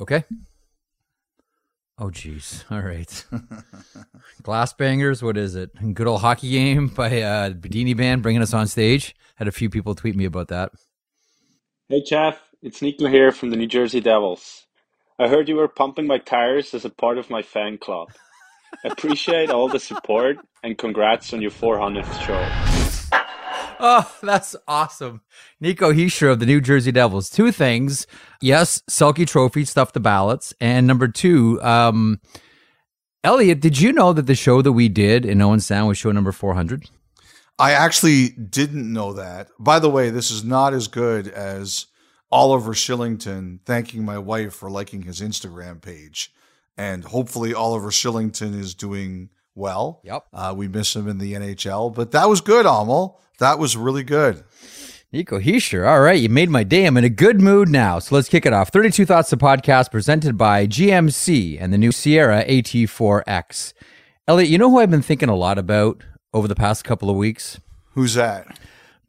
Okay. Oh, geez. All right. Glass Bangers, what is it? Good old hockey game by uh, Bedini Band bringing us on stage. Had a few people tweet me about that. Hey, Jeff. It's Nico here from the New Jersey Devils. I heard you were pumping my tires as a part of my fan club. Appreciate all the support and congrats on your 400th show. Oh, that's awesome. Nico Hischier of the New Jersey Devils. Two things. Yes, Selke Trophy stuffed the ballots. And number two, um, Elliotte, did you know that the show that we did in Owen Sound was show number 400? I actually didn't know that. By the way, this is not as good as Oliver Shillington thanking my wife for liking his Instagram page. And hopefully, Oliver Shillington is doing well. Yep. Uh, we miss him in the NHL, but that was good, Amal. That was really good. Nico Hischier. All right, you made my day. I'm in a good mood now. So let's kick it off. 32 Thoughts, the podcast presented by GMC and the new Sierra AT4X. Elliotte, you know who I've been thinking a lot about over the past couple of weeks? Who's that?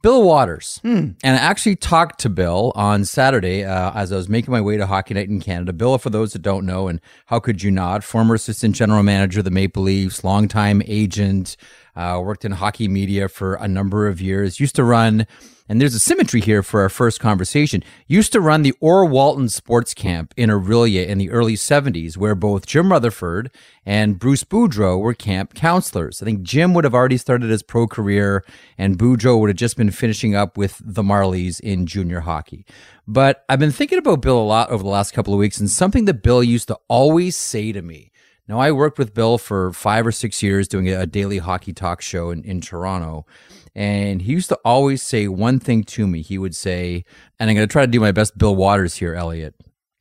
Bill Watters. And I actually talked to Bill on Saturday uh, as I was making my way to Hockey Night in Canada. Bill, for those that don't know, and how could you not, former assistant general manager of the Maple Leafs, longtime agent, uh, worked in hockey media for a number of years, used to run and there's a symmetry here for our first conversation. Used to run the Orr Walton Sports Camp in Orillia in the early 70s, where both Jim Rutherford and Bruce Boudreau were camp counselors. I think Jim would have already started his pro career, and Boudreau would have just been finishing up with the Marlies in junior hockey. But I've been thinking about Bill a lot over the last couple of weeks, and something that Bill used to always say to me. Now, I worked with Bill for five or six years doing a daily hockey talk show in, in Toronto. And he used to always say one thing to me. He would say, and I'm going to try to do my best Bill Watters here, Elliotte.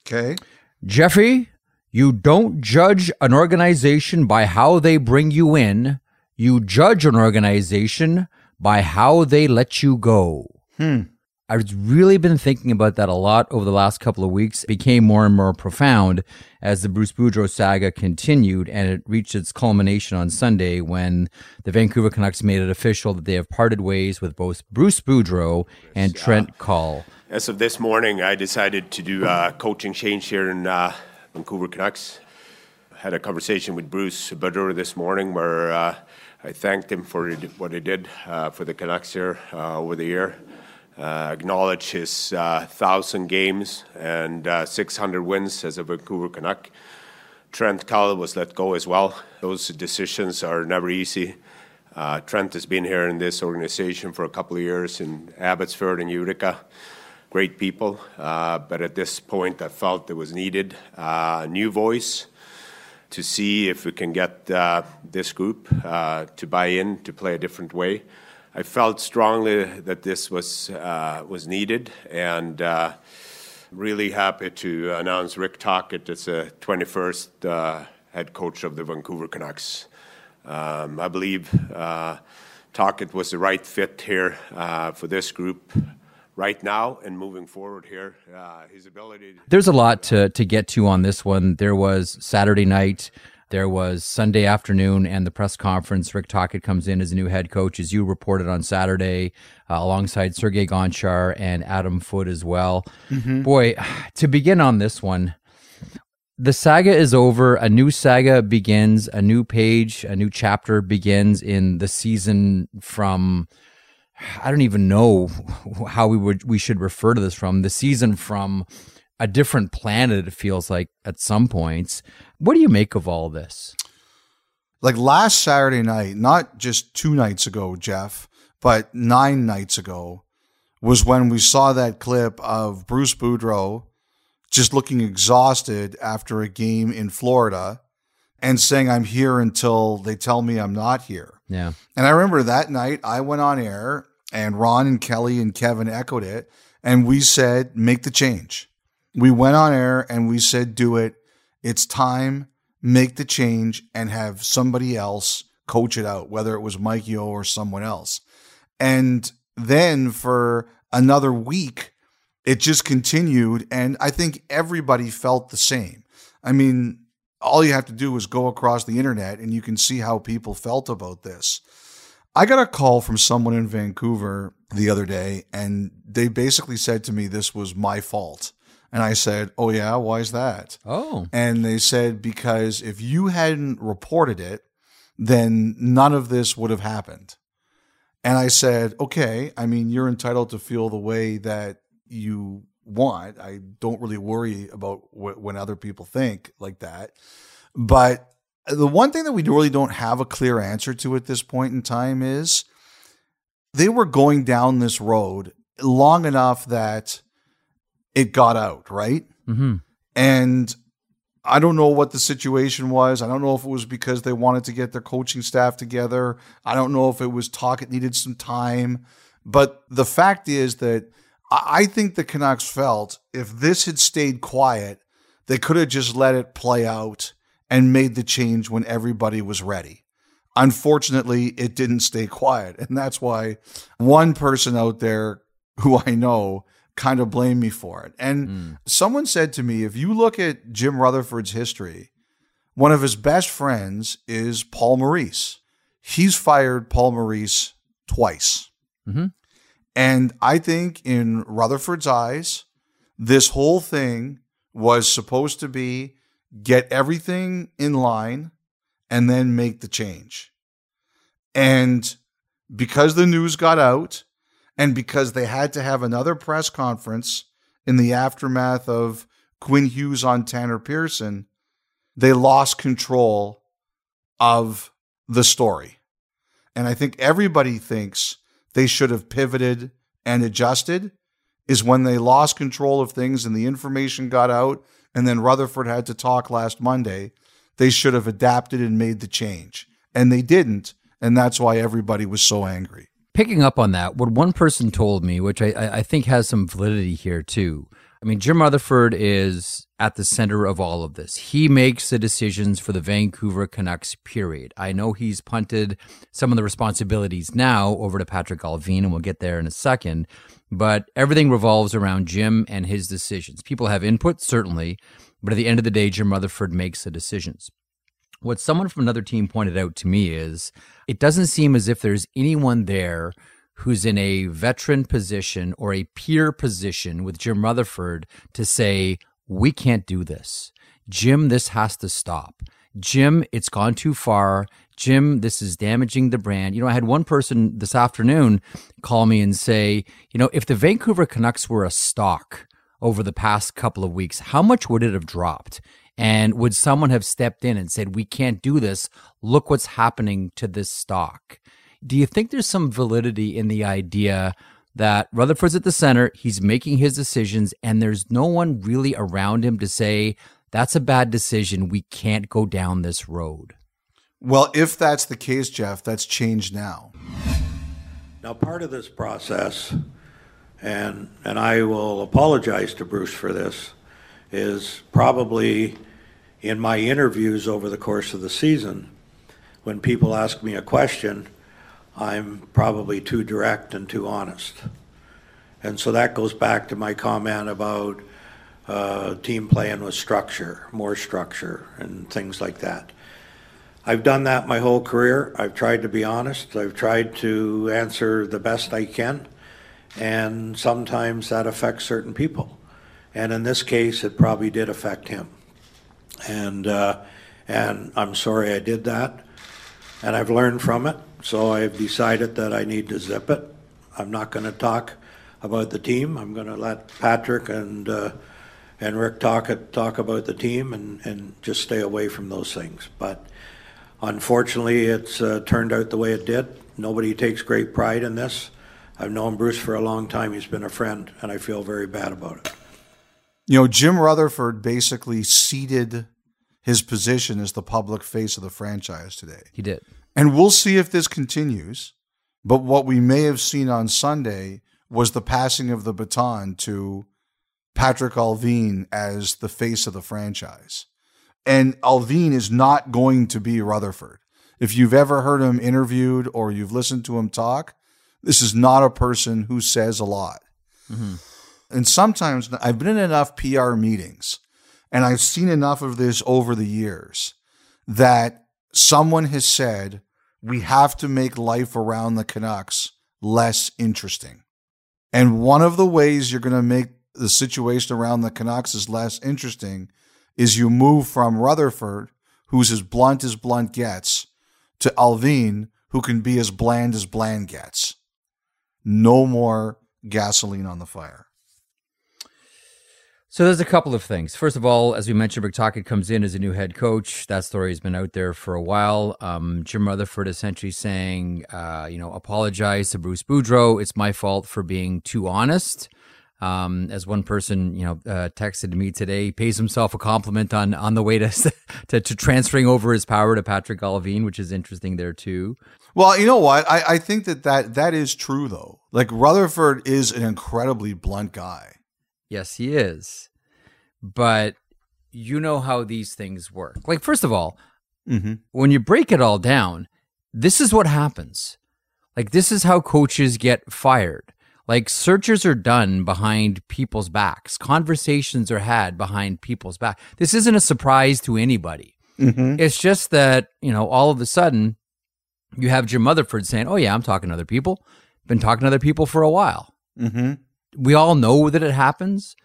Okay. Jeffy, you don't judge an organization by how they bring you in. You judge an organization by how they let you go. Hmm. I've really been thinking about that a lot over the last couple of weeks. It became more and more profound as the Bruce Boudreau saga continued, and it reached its culmination on Sunday when the Vancouver Canucks made it official that they have parted ways with both Bruce Boudreau and Trent Cull. As of this morning, I decided to do a coaching change here in uh, Vancouver Canucks. I Had a conversation with Bruce Boudreau this morning where uh, I thanked him for what he did uh, for the Canucks here uh, over the year. Uh, acknowledge his uh, thousand games and uh, 600 wins as a Vancouver Canuck. Trent Cull was let go as well. Those decisions are never easy. Uh, Trent has been here in this organization for a couple of years in Abbotsford and Utica. Great people, uh, but at this point, I felt it was needed uh, a new voice to see if we can get this group to buy in to play a different way. I felt strongly that this was uh, was needed, and uh, really happy to announce Rick Tocchet as the 21st uh, head coach of the Vancouver Canucks. Um, I believe uh, Tocchet was the right fit here uh, for this group right now and moving forward here. Uh, his ability. There's a lot to to get to on this one. There was Saturday night. There was Sunday afternoon and the press conference. Rick Tocchet comes in as a new head coach, as you reported on Saturday, uh, alongside Sergei Gonchar and Adam Foote as well. Mm-hmm. Boy, to begin on this one, the saga is over. A new saga begins. A new page, a new chapter begins in the season from. I don't even know how we would we should refer to this from the season from a different planet. It feels like at some points. What do you make of all this? Like last Saturday night, not just two nights ago, Jeff, but nine nights ago, was when we saw that clip of Bruce Boudreau just looking exhausted after a game in Florida and saying, I'm here until they tell me I'm not here. Yeah. And I remember that night I went on air and Ron and Kelly and Kevin echoed it. And we said, make the change. We went on air and we said, do it. It's time, make the change and have somebody else coach it out, whether it was Mike Yeo or someone else. And then for another week, it just continued. And I think everybody felt the same. I mean, all you have to do is go across the internet and you can see how people felt about this. I got a call from someone in Vancouver the other day, and they basically said to me this was my fault. And I said, Oh, yeah, why is that? Oh. And they said, Because if you hadn't reported it, then none of this would have happened. And I said, Okay, I mean, you're entitled to feel the way that you want. I don't really worry about wh- when other people think like that. But the one thing that we really don't have a clear answer to at this point in time is they were going down this road long enough that it got out, right? Mm-hmm. And I don't know what the situation was. I don't know if it was because they wanted to get their coaching staff together. I don't know if it was talk it needed some time. But the fact is that I think the Canucks felt if this had stayed quiet, they could have just let it play out and made the change when everybody was ready. Unfortunately, it didn't stay quiet. And that's why one person out there who I know kind of blame me for it. And mm. someone said to me, if you look at Jim Rutherford's history, one of his best friends is Paul Maurice. He's fired Paul Maurice twice. Mm-hmm. And I think in Rutherford's eyes, this whole thing was supposed to be get everything in line and then make the change. And because the news got out and because they had to have another press conference in the aftermath of Quinn Hughes on Tanner Pearson, they lost control of the story. And I think everybody thinks they should have pivoted and adjusted is when they lost control of things and the information got out and then Rutherford had to talk last Monday, they should have adapted and made the change. And they didn't. And that's why everybody was so angry. Picking up on that, what one person told me, which I, I think has some validity here too. I mean, Jim Rutherford is at the center of all of this. He makes the decisions for the Vancouver Canucks, period. I know he's punted some of the responsibilities now over to Patrick Allvin, and we'll get there in a second but everything revolves around Jim and his decisions. People have input, certainly, but at the end of the day, Jim Rutherford makes the decisions. What someone from another team pointed out to me is it doesn't seem as if there's anyone there who's in a veteran position or a peer position with Jim Rutherford to say, we can't do this. Jim, this has to stop. Jim, it's gone too far. Jim, this is damaging the brand. You know, I had one person this afternoon call me and say, you know, if the Vancouver Canucks were a stock over the past couple of weeks, how much would it have dropped? And would someone have stepped in and said, we can't do this? Look what's happening to this stock. Do you think there's some validity in the idea that Rutherford's at the center, he's making his decisions, and there's no one really around him to say, that's a bad decision. We can't go down this road. Well, if that's the case, Jeff, that's changed now. Now, part of this process, and and I will apologize to Bruce for this, is probably in my interviews over the course of the season, when people ask me a question, I'm probably too direct and too honest. And so that goes back to my comment about uh, team playing with structure, more structure, and things like that. I've done that my whole career. I've tried to be honest. I've tried to answer the best I can, and sometimes that affects certain people. And in this case, it probably did affect him. And uh, and I'm sorry I did that. And I've learned from it. So I've decided that I need to zip it. I'm not going to talk about the team. I'm going to let Patrick and uh, and Rick talk talk about the team and, and just stay away from those things. But unfortunately, it's uh, turned out the way it did. Nobody takes great pride in this. I've known Bruce for a long time. He's been a friend, and I feel very bad about it. You know, Jim Rutherford basically ceded his position as the public face of the franchise today. He did. And we'll see if this continues. But what we may have seen on Sunday was the passing of the baton to Patrick Allvin as the face of the franchise. And Allvin is not going to be Rutherford. If you've ever heard him interviewed or you've listened to him talk, this is not a person who says a lot. Mm-hmm. And sometimes I've been in enough PR meetings and I've seen enough of this over the years that someone has said, we have to make life around the Canucks less interesting. And one of the ways you're going to make the situation around the Canucks is less interesting is you move from Rutherford, who's as blunt as blunt gets, to Allvin, who can be as bland as bland gets. No more gasoline on the fire. So there's a couple of things. First of all, as we mentioned, Tocchet comes in as a new head coach. That story has been out there for a while. Um, Jim Rutherford essentially saying, uh, you know, apologize to Bruce Boudreau. It's my fault for being too honest. Um, as one person, you know, uh, texted me today, he pays himself a compliment on on the way to, to, to transferring over his power to Patrick Allvin, which is interesting there too. Well, you know what? I, I think that, that that is true though. Like Rutherford is an incredibly blunt guy. Yes, he is. But you know how these things work. Like, first of all, mm-hmm. when you break it all down, this is what happens. Like, this is how coaches get fired. Like, searches are done behind people's backs, conversations are had behind people's back. This isn't a surprise to anybody. Mm-hmm. It's just that, you know, all of a sudden you have Jim Rutherford saying, Oh, yeah, I'm talking to other people. Been talking to other people for a while. Mm-hmm we all know that it happens,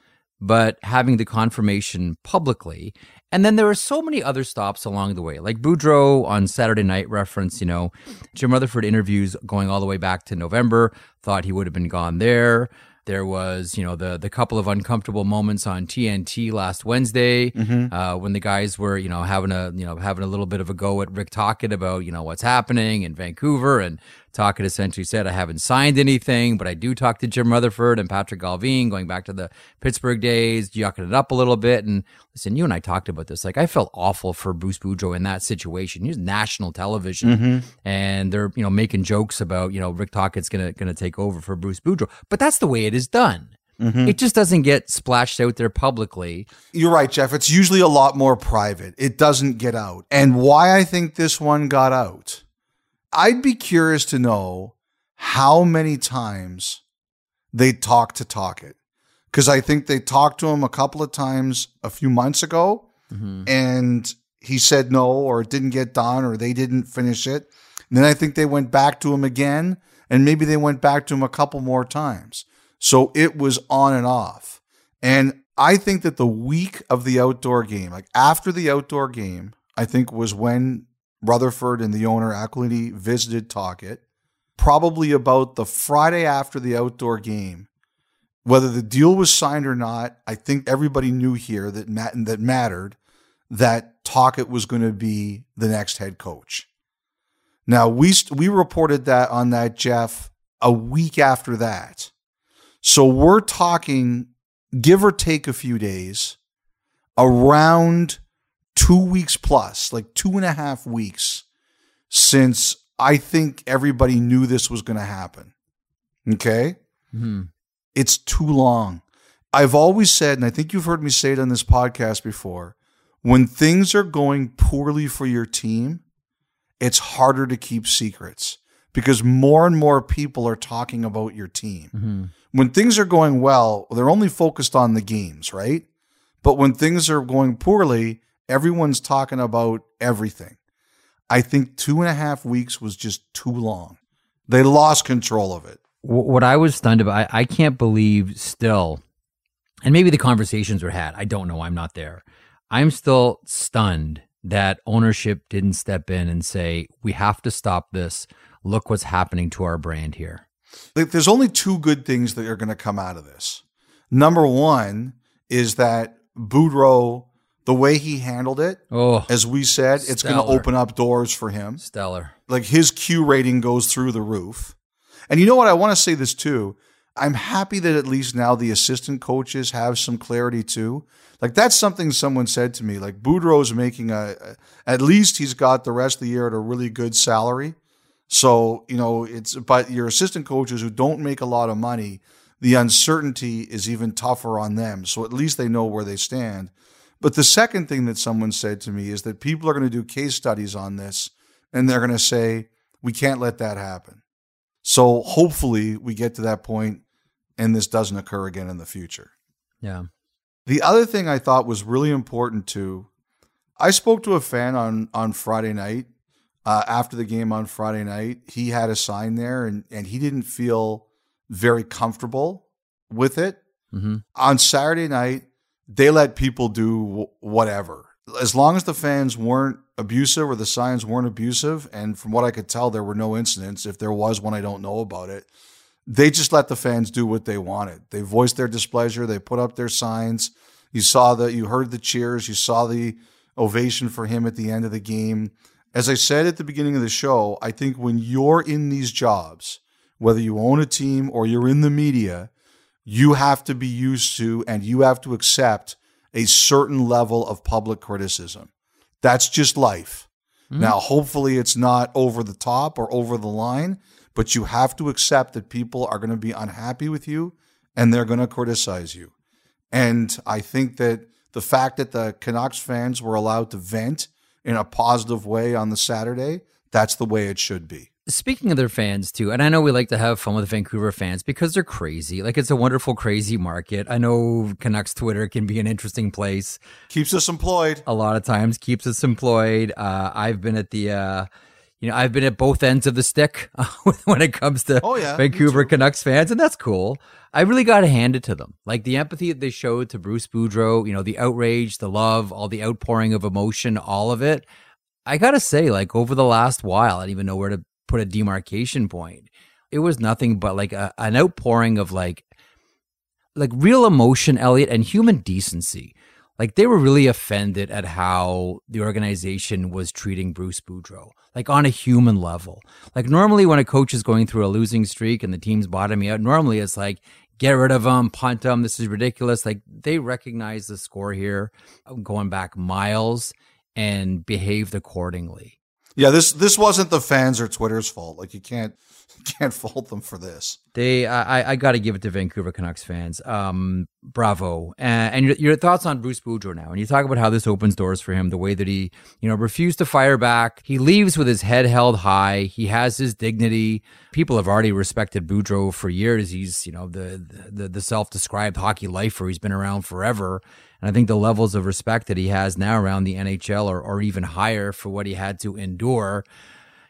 but having the confirmation publicly. And then there are so many other stops along the way. Like Boudreau on Saturday night reference, you know, Jim Rutherford interviews going all the way back to November, thought he would have been gone there. There was, you know, the the couple of uncomfortable moments on TNT last Wednesday mm-hmm. uh, when the guys were, you know, having a, you know, having a little bit of a go at Rick Tocchet about, you know, what's happening in Vancouver, and Tocchet essentially said, I haven't signed anything, but I do talk to Jim Rutherford and Patrick Allvin going back to the Pittsburgh days, yucking it up a little bit. And listen, you and I talked about this. Like, I felt awful for Bruce Boudreau in that situation. He's national television mm-hmm. and they're, you know, making jokes about, you know, Rick Tocchet's going to, going to take over for Bruce Boudreau. But that's the way it is done. Mm-hmm. It just doesn't get splashed out there publicly. You're right, Jeff. It's usually a lot more private. It doesn't get out. And why I think this one got out I'd be curious to know how many times they talked to Tocchet. Because I think they talked to him a couple of times a few months ago mm-hmm. and he said no, or it didn't get done, or they didn't finish it. And then I think they went back to him again, and maybe they went back to him a couple more times. So it was on and off. And I think that the week of the outdoor game, like after the outdoor game, I think was when Rutherford and the owner, Aquilini, visited Tocchet probably about the Friday after the outdoor game. Whether the deal was signed or not, I think everybody knew here that that mattered that Tocchet was going to be the next head coach. Now we we reported that on that Jeff a week after that, so we're talking give or take a few days around two weeks plus, like two and a half weeks since I think everybody knew this was going to happen. Okay. Mm-hmm. It's too long. I've always said, and I think you've heard me say it on this podcast before when things are going poorly for your team, it's harder to keep secrets because more and more people are talking about your team. Mm-hmm. When things are going well, they're only focused on the games, right? But when things are going poorly, Everyone's talking about everything. I think two and a half weeks was just too long. They lost control of it. What I was stunned about, I, I can't believe still, and maybe the conversations were had. I don't know. I'm not there. I'm still stunned that ownership didn't step in and say, we have to stop this. Look what's happening to our brand here. There's only two good things that are going to come out of this. Number one is that Boudreau the way he handled it, oh, as we said, stellar. it's going to open up doors for him. Stellar. Like his Q rating goes through the roof. And you know what? I want to say this too. I'm happy that at least now the assistant coaches have some clarity too. Like that's something someone said to me. Like Boudreau's making a, at least he's got the rest of the year at a really good salary. So you know it's but your assistant coaches who don't make a lot of money, the uncertainty is even tougher on them. So at least they know where they stand. But the second thing that someone said to me is that people are going to do case studies on this and they're going to say, we can't let that happen. So hopefully we get to that point and this doesn't occur again in the future. Yeah. The other thing I thought was really important too, I spoke to a fan on on Friday night uh, after the game on Friday night. He had a sign there and and he didn't feel very comfortable with it. Mm-hmm. On Saturday night, they let people do whatever. As long as the fans weren't abusive or the signs weren't abusive, and from what I could tell, there were no incidents. If there was one, I don't know about it. They just let the fans do what they wanted. They voiced their displeasure. They put up their signs. You saw that, you heard the cheers, you saw the ovation for him at the end of the game. As I said at the beginning of the show, I think when you're in these jobs, whether you own a team or you're in the media, you have to be used to and you have to accept a certain level of public criticism. That's just life. Mm-hmm. Now, hopefully, it's not over the top or over the line, but you have to accept that people are going to be unhappy with you and they're going to criticize you. And I think that the fact that the Canucks fans were allowed to vent in a positive way on the Saturday, that's the way it should be. Speaking of their fans too, and I know we like to have fun with Vancouver fans because they're crazy. Like it's a wonderful, crazy market. I know Canucks Twitter can be an interesting place. Keeps us employed. A lot of times keeps us employed. Uh, I've been at the, uh, you know, I've been at both ends of the stick when it comes to oh, yeah, Vancouver Canucks fans, and that's cool. I really got to hand it to them. Like the empathy that they showed to Bruce Boudreau, you know, the outrage, the love, all the outpouring of emotion, all of it. I got to say, like over the last while, I don't even know where to put a demarcation point. It was nothing but like a, an outpouring of like like real emotion, Elliotte, and human decency. Like they were really offended at how the organization was treating Bruce Boudreau, like on a human level. Like normally when a coach is going through a losing streak and the team's bottoming out, normally it's like, get rid of him, punt him. This is ridiculous. Like they recognize the score here, um, going back miles, and behaved accordingly. Yeah, this this wasn't the fans or Twitter's fault. Like you can't can't fault them for this. They, I, I got to give it to Vancouver Canucks fans. Um, bravo. And, and your, your, thoughts on Bruce Boudreau now? And you talk about how this opens doors for him, the way that he, you know, refused to fire back. He leaves with his head held high. He has his dignity. People have already respected Boudreau for years. He's, you know, the the, the self-described hockey lifer. He's been around forever. And I think the levels of respect that he has now around the NHL are, are even higher for what he had to endure.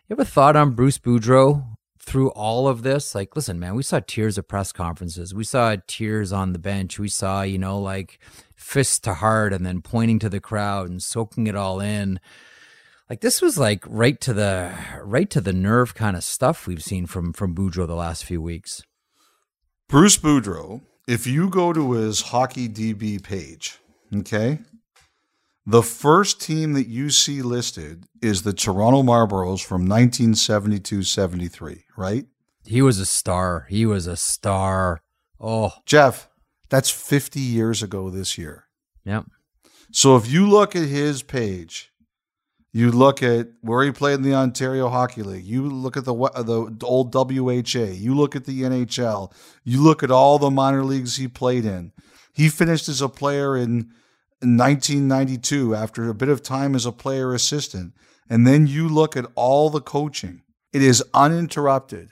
You have a thought on Bruce Boudreau through all of this? Like, listen, man, we saw tears at press conferences. We saw tears on the bench. We saw, you know, like fist to heart and then pointing to the crowd and soaking it all in. Like this was like right to the right to the nerve kind of stuff we've seen from from Boudreau the last few weeks. Bruce Boudreau, if you go to his hockey DB page, Okay. The first team that you see listed is the Toronto Marlboros from 1972 73, right? He was a star. He was a star. Oh. Jeff, that's 50 years ago this year. Yep. So if you look at his page, you look at where he played in the Ontario Hockey League. You look at the the old WHA. You look at the NHL. You look at all the minor leagues he played in. He finished as a player in 1992 after a bit of time as a player assistant. And then you look at all the coaching, it is uninterrupted.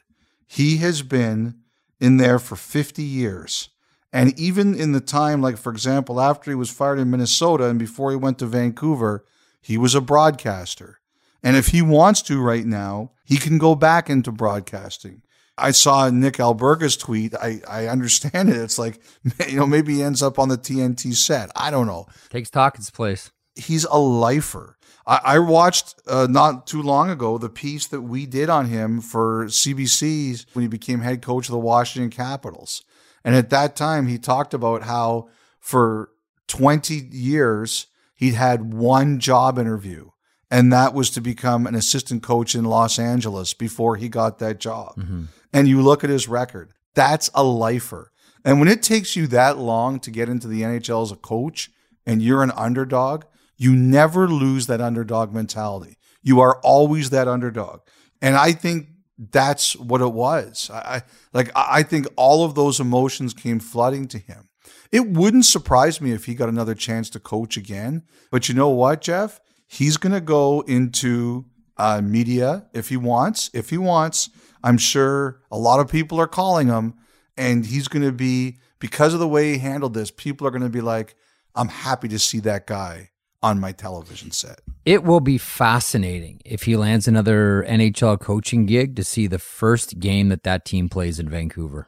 He has been in there for 50 years. And even in the time, like for example, after he was fired in Minnesota and before he went to Vancouver, he was a broadcaster. And if he wants to right now, he can go back into broadcasting. I saw Nick Alberga's tweet. I, I understand it. It's like, you know, maybe he ends up on the TNT set. I don't know. Takes Tocchet's place. He's a lifer. I, I watched uh, not too long ago the piece that we did on him for CBC's when he became head coach of the Washington Capitals. And at that time, he talked about how for 20 years, he'd had one job interview and that was to become an assistant coach in Los Angeles before he got that job. Mm-hmm and you look at his record, that's a lifer. And when it takes you that long to get into the NHL as a coach and you're an underdog, you never lose that underdog mentality. You are always that underdog. And I think that's what it was. I like I think all of those emotions came flooding to him. It wouldn't surprise me if he got another chance to coach again. But you know what, Jeff? He's going to go into uh, media if he wants. If he wants, I'm sure a lot of people are calling him, and he's going to be because of the way he handled this. People are going to be like, "I'm happy to see that guy on my television set." It will be fascinating if he lands another NHL coaching gig to see the first game that that team plays in Vancouver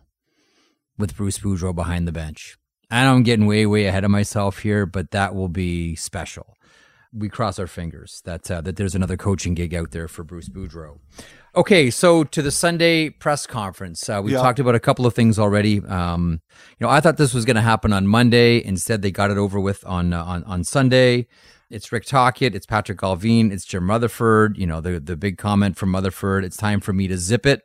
with Bruce Boudreau behind the bench. I know I'm getting way, way ahead of myself here, but that will be special. We cross our fingers that uh, that there's another coaching gig out there for Bruce Boudreau. Okay, so to the Sunday press conference, uh, we Yeah. talked about a couple of things already. Um, you know, I thought this was going to happen on Monday. Instead, they got it over with on uh, on on Sunday. It's Rick Tocchet, it's Patrick Allvin, it's Jim Rutherford. You know, the the big comment from Rutherford. It's time for me to zip it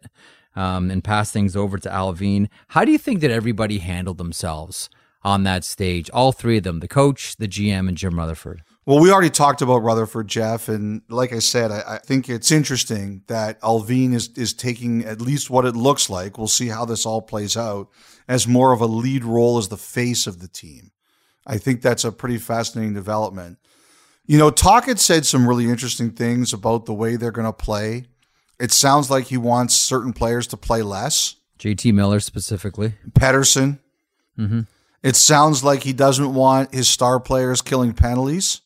um, and pass things over to Allvin. How do you think that everybody handled themselves on that stage? All three of them, the coach, the GM, and Jim Rutherford. Well, we already talked about Rutherford, Jeff, and like I said, I, I think it's interesting that Allvin is is taking at least what it looks like. We'll see how this all plays out as more of a lead role as the face of the team. I think that's a pretty fascinating development. You know, Tocchet said some really interesting things about the way they're going to play. It sounds like he wants certain players to play less. JT Miller specifically. Pedersen. Mm-hmm. It sounds like he doesn't want his star players killing penalties.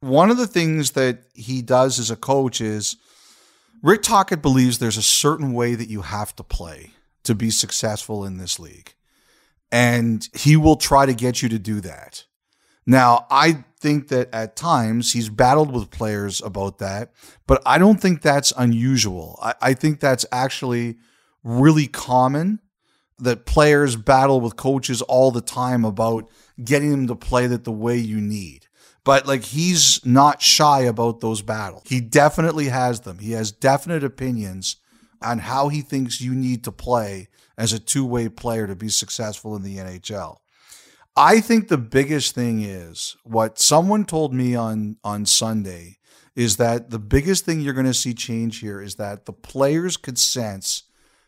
One of the things that he does as a coach is Rick Tocchet believes there's a certain way that you have to play to be successful in this league. And he will try to get you to do that. Now, I think that at times he's battled with players about that, but I don't think that's unusual. I, I think that's actually really common that players battle with coaches all the time about getting them to play that the way you need. But like he's not shy about those battles. He definitely has them. He has definite opinions on how he thinks you need to play as a two-way player to be successful in the NHL. I think the biggest thing is what someone told me on on Sunday is that the biggest thing you're going to see change here is that the players could sense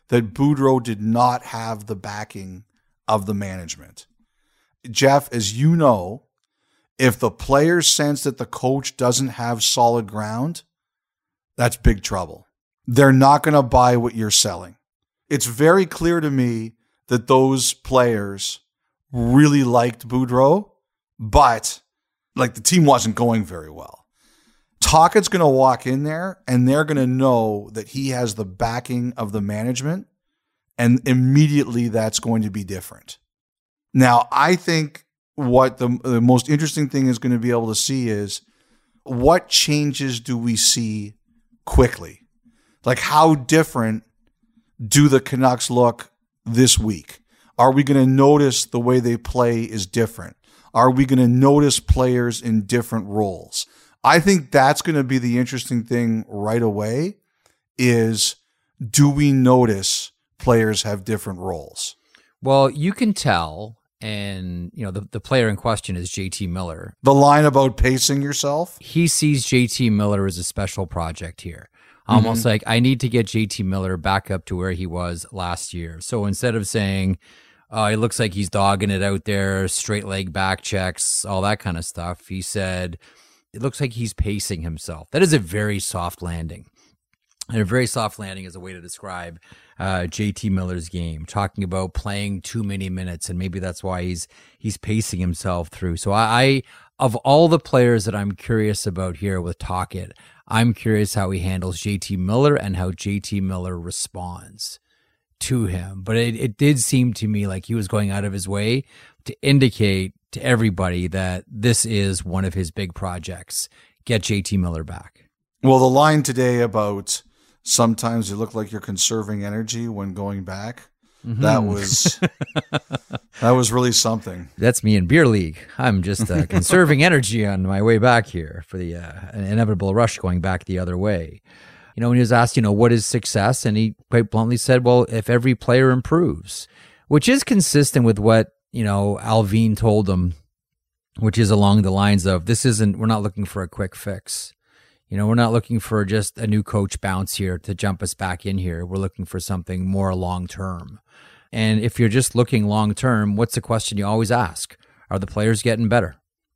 that Boudreau did not have the backing of the management. Jeff, as you know, if the players sense that the coach doesn't have solid ground, that's big trouble. They're not going to buy what you're selling. It's very clear to me that those players really liked Boudreau, but like the team wasn't going very well. Tocchet's going to walk in there and they're going to know that he has the backing of the management, and immediately that's going to be different. Now, I think what the, the most interesting thing is going to be able to see is what changes do we see quickly? Like, how different do the Canucks look this week? Are we going to notice the way they play is different? Are we going to notice players in different roles? I think that's going to be the interesting thing right away is do we notice players have different roles? Well, you can tell, and you know the the player in question is JT Miller. The line about pacing yourself? He sees JT Miller as a special project here. Almost like I need to get JT Miller back up to where he was last year. So instead of saying, uh, it looks like he's dogging it out there, straight leg back checks, all that kind of stuff, he said, it looks like he's pacing himself. That is a very soft landing. And a very soft landing is a way to describe uh, JT Miller's game, talking about playing too many minutes, and maybe that's why he's he's pacing himself through. So I, I of all the players that I'm curious about here with Tocchet, I'm curious how he handles JT Miller and how JT Miller responds to him. But it, it did seem to me like he was going out of his way to indicate to everybody that this is one of his big projects. Get JT Miller back. Well, the line today about sometimes you look like you're conserving energy when going back, that was that was really something. That's me in beer league. I'm just uh, conserving energy on my way back here for the uh, inevitable rush going back the other way. You know, when he was asked, you know, what is success, and he quite bluntly said, "Well, if every player improves," which is consistent with what you know Allvin told him, which is along the lines of, "This isn't. We're not looking for a quick fix." You know, we're not looking for just a new coach bounce here to jump us back in here. We're looking for something more long term. And if you're just looking long term, what's the question you always ask? Are the players getting better?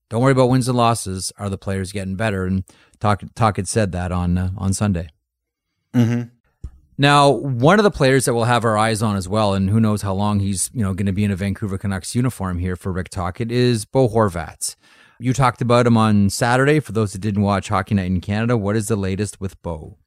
Don't worry about wins and losses. Are the players getting better? And Talk Talk had said that on uh, on Sunday. Mm-hmm. Now, one of the players that we'll have our eyes on as well, and who knows how long he's you know going to be in a Vancouver Canucks uniform here for Rick Tocchet, is Bo Horvat. You talked about him on Saturday. For those that didn't watch Hockey Night in Canada, what is the latest with Bo?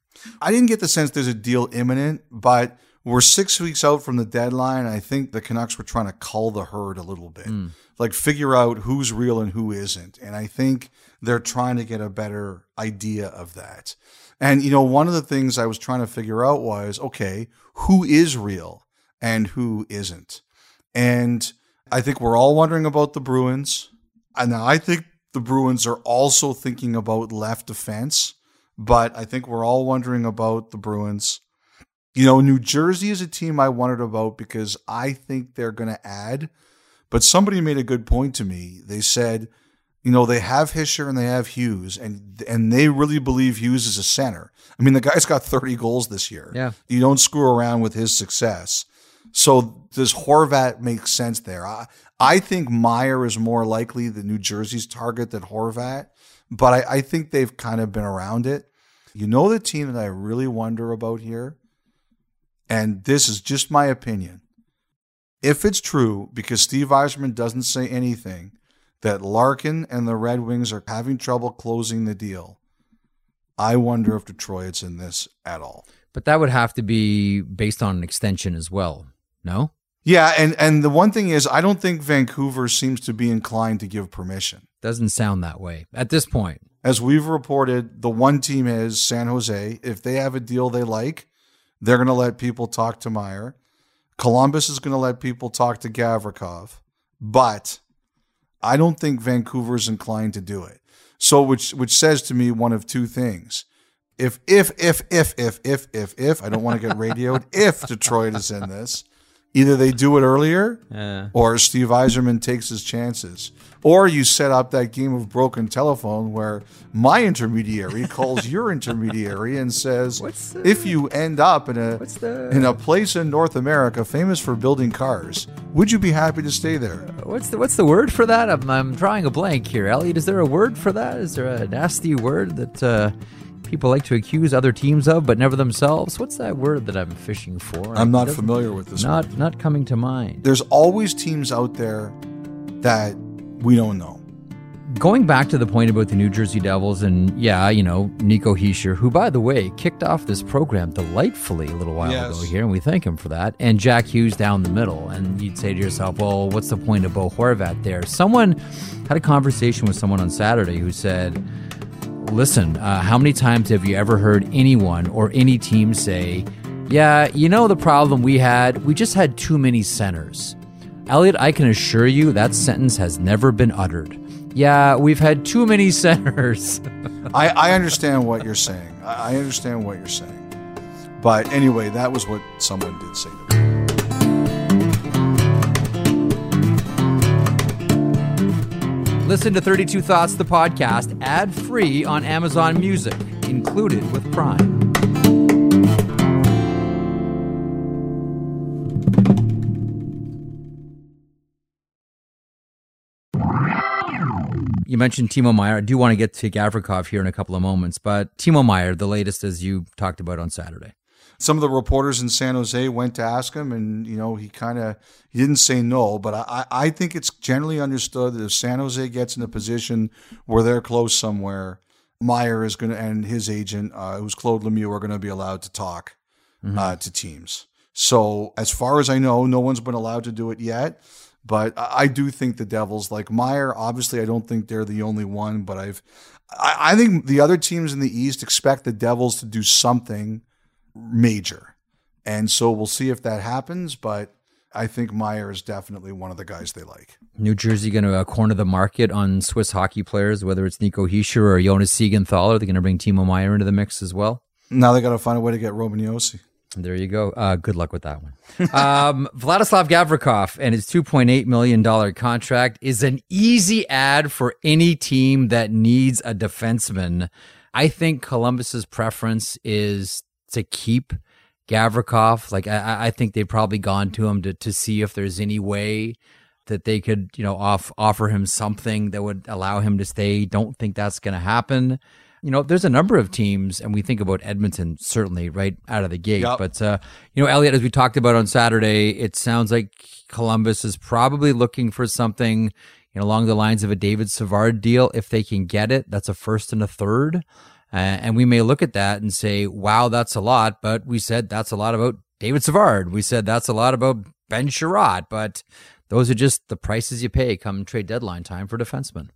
I didn't get the sense there's a deal imminent, but we're six weeks out from the deadline. I think the Canucks were trying to cull the herd a little bit, mm. like figure out who's real and who isn't. And I think they're trying to get a better idea of that. And, you know, one of the things I was trying to figure out was okay, who is real and who isn't? And I think we're all wondering about the Bruins. And now I think the Bruins are also thinking about left defense, but I think we're all wondering about the Bruins. You know, New Jersey is a team I wondered about because I think they're going to add. But somebody made a good point to me. They said, you know, they have Hischier and they have Hughes, and and they really believe Hughes is a center. I mean, the guy's got 30 goals this year. Yeah. You don't screw around with his success. So does Horvat make sense there? I, I think Meier is more likely the New Jersey's target than Horvat, but I, I think they've kind of been around it. You know the team that I really wonder about here? And this is just my opinion. If it's true, because Steve Yzerman doesn't say anything, that Larkin and the Red Wings are having trouble closing the deal, I wonder if Detroit's in this at all. But that would have to be based on an extension as well. No? Yeah, and and the one thing is I don't think Vancouver seems to be inclined to give permission. Doesn't sound that way at this point. As we've reported, the one team is San Jose. If they have a deal they like, they're going to let people talk to Meier. Columbus is going to let people talk to Gavrikov. But I don't think Vancouver is inclined to do it. So which which says to me one of two things. If if if if if if if if I don't want to get radioed if Detroit is in this, either they do it earlier yeah. or Steve Yzerman takes his chances. Or you set up that game of broken telephone where my intermediary calls your intermediary and says, the, "If you end up in a the, in a place in North America famous for building cars, would you be happy to stay there?" What's the what's the word for that? I'm, I'm drawing a blank here, Elliotte. Is there a word for that? Is there a nasty word that? Uh, people like to accuse other teams of, but never themselves. What's that word that I'm fishing for? I'm not familiar with this. Not word. not coming to mind. There's always teams out there that we don't know. Going back to the point about the New Jersey Devils, and yeah, you know, Nico Hischier, who, by the way, kicked off this program delightfully a little while yes. ago here, and we thank him for that, and Jack Hughes down the middle. And you'd say to yourself, well, what's the point of Bo Horvat there? Someone had a conversation with someone on Saturday who said, listen, uh, how many times have you ever heard anyone or any team say, yeah, you know, the problem we had, we just had too many centers? Elliotte, I can assure you that sentence has never been uttered. Yeah, we've had too many centers. I, I understand what you're saying. I understand what you're saying. But anyway, that was what someone did say Listen to 32 Thoughts, the podcast, ad free on Amazon Music, included with Prime. you mentioned Timo Meier. I do want to get to Gavrikov here in a couple of moments, but Timo Meier, the latest as you talked about on Saturday. Some of the reporters in San Jose went to ask him, and you know he kind of he didn't say no, but I I think it's generally understood that if San Jose gets in a position where they're close somewhere, Meier is going to and his agent, uh, who's Claude Lemieux, are going to be allowed to talk mm-hmm. uh, to teams. So as far as I know, no one's been allowed to do it yet. But I do think the Devils, like Meier, obviously, I don't think they're the only one. But I've, I, I think the other teams in the East expect the Devils to do something major, and so we'll see if that happens. But I think Meier is definitely one of the guys they like. New Jersey going to uh, corner the market on Swiss hockey players, whether it's Nico Hischier or Jonas Siegenthaler. They're going to bring Timo Meier into the mix as well. Now they got to find a way to get Roman Josi. There you go. Uh, good luck with that one. Um, Vladislav Gavrikov and his $2.8 million contract is an easy ad for any team that needs a defenseman. I think Columbus's preference is to keep Gavrikov. Like, I, I think they've probably gone to him to, to see if there's any way that they could, you know, off, offer him something that would allow him to stay. Don't think that's going to happen you know, there's a number of teams, and we think about Edmonton certainly right out of the gate. Yep. But uh, you know, Elliotte, as we talked about on Saturday, it sounds like Columbus is probably looking for something you know, along the lines of a David Savard deal if they can get it. That's a first and a third. Uh, and we may look at that and say, wow, that's a lot. But we said that's a lot about David Savard. We said that's a lot about Ben Chiarot, but those are just the prices you pay come trade deadline time for defensemen.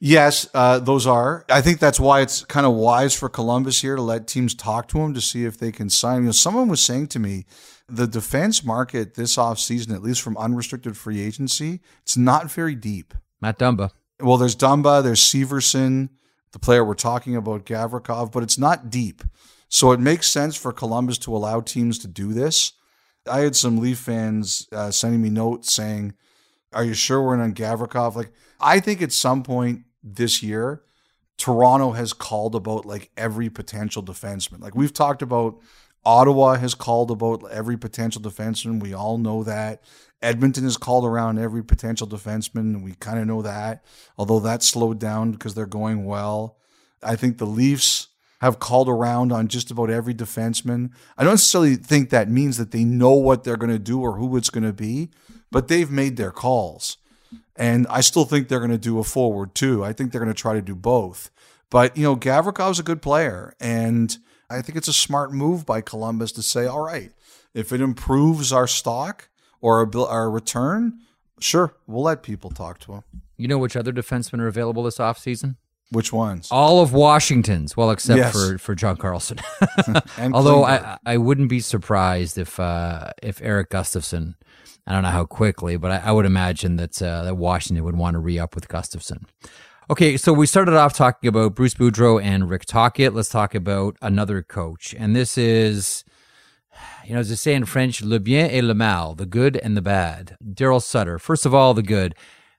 Yes, uh, those are. I think that's why it's kind of wise for Columbus here to let teams talk to him to see if they can sign. You know, someone was saying to me, the defense market this offseason, at least from unrestricted free agency, it's not very deep. Matt Dumba. Well, there's Dumba, there's Severson, the player we're talking about, Gavrikov, but it's not deep. So it makes sense for Columbus to allow teams to do this. I had some Leaf fans uh, sending me notes saying, "Are you sure we're in on Gavrikov?" Like, I think at some point this year, Toronto has called about like every potential defenseman. Like we've talked about, Ottawa has called about every potential defenseman. We all know that. Edmonton has called around every potential defenseman, we kind of know that. Although that slowed down because they're going well. I think the Leafs have called around on just about every defenseman. I don't necessarily think that means that they know what they're going to do or who it's going to be, but they've made their calls. And I still think they're going to do a forward too. I think they're going to try to do both. But, you know, Gavrikov's a good player. And I think it's a smart move by Columbus to say, all right, if it improves our stock or our, our return, sure, we'll let people talk to him. You know which other defensemen are available this offseason? Which ones? All of Washington's, well, except yes. for for John Carlson. Although I I wouldn't be surprised if uh, if Erik Gustafsson, I don't know how quickly, but I, I would imagine that uh, that Washington would want to re up with Gustafsson. Okay, so we started off talking about Bruce Boudreau and Rick Tocchet. Let's talk about another coach, and this is. You know, as they say in French, le bien et le mal, the good and the bad. Daryl Sutter. First of all, the good.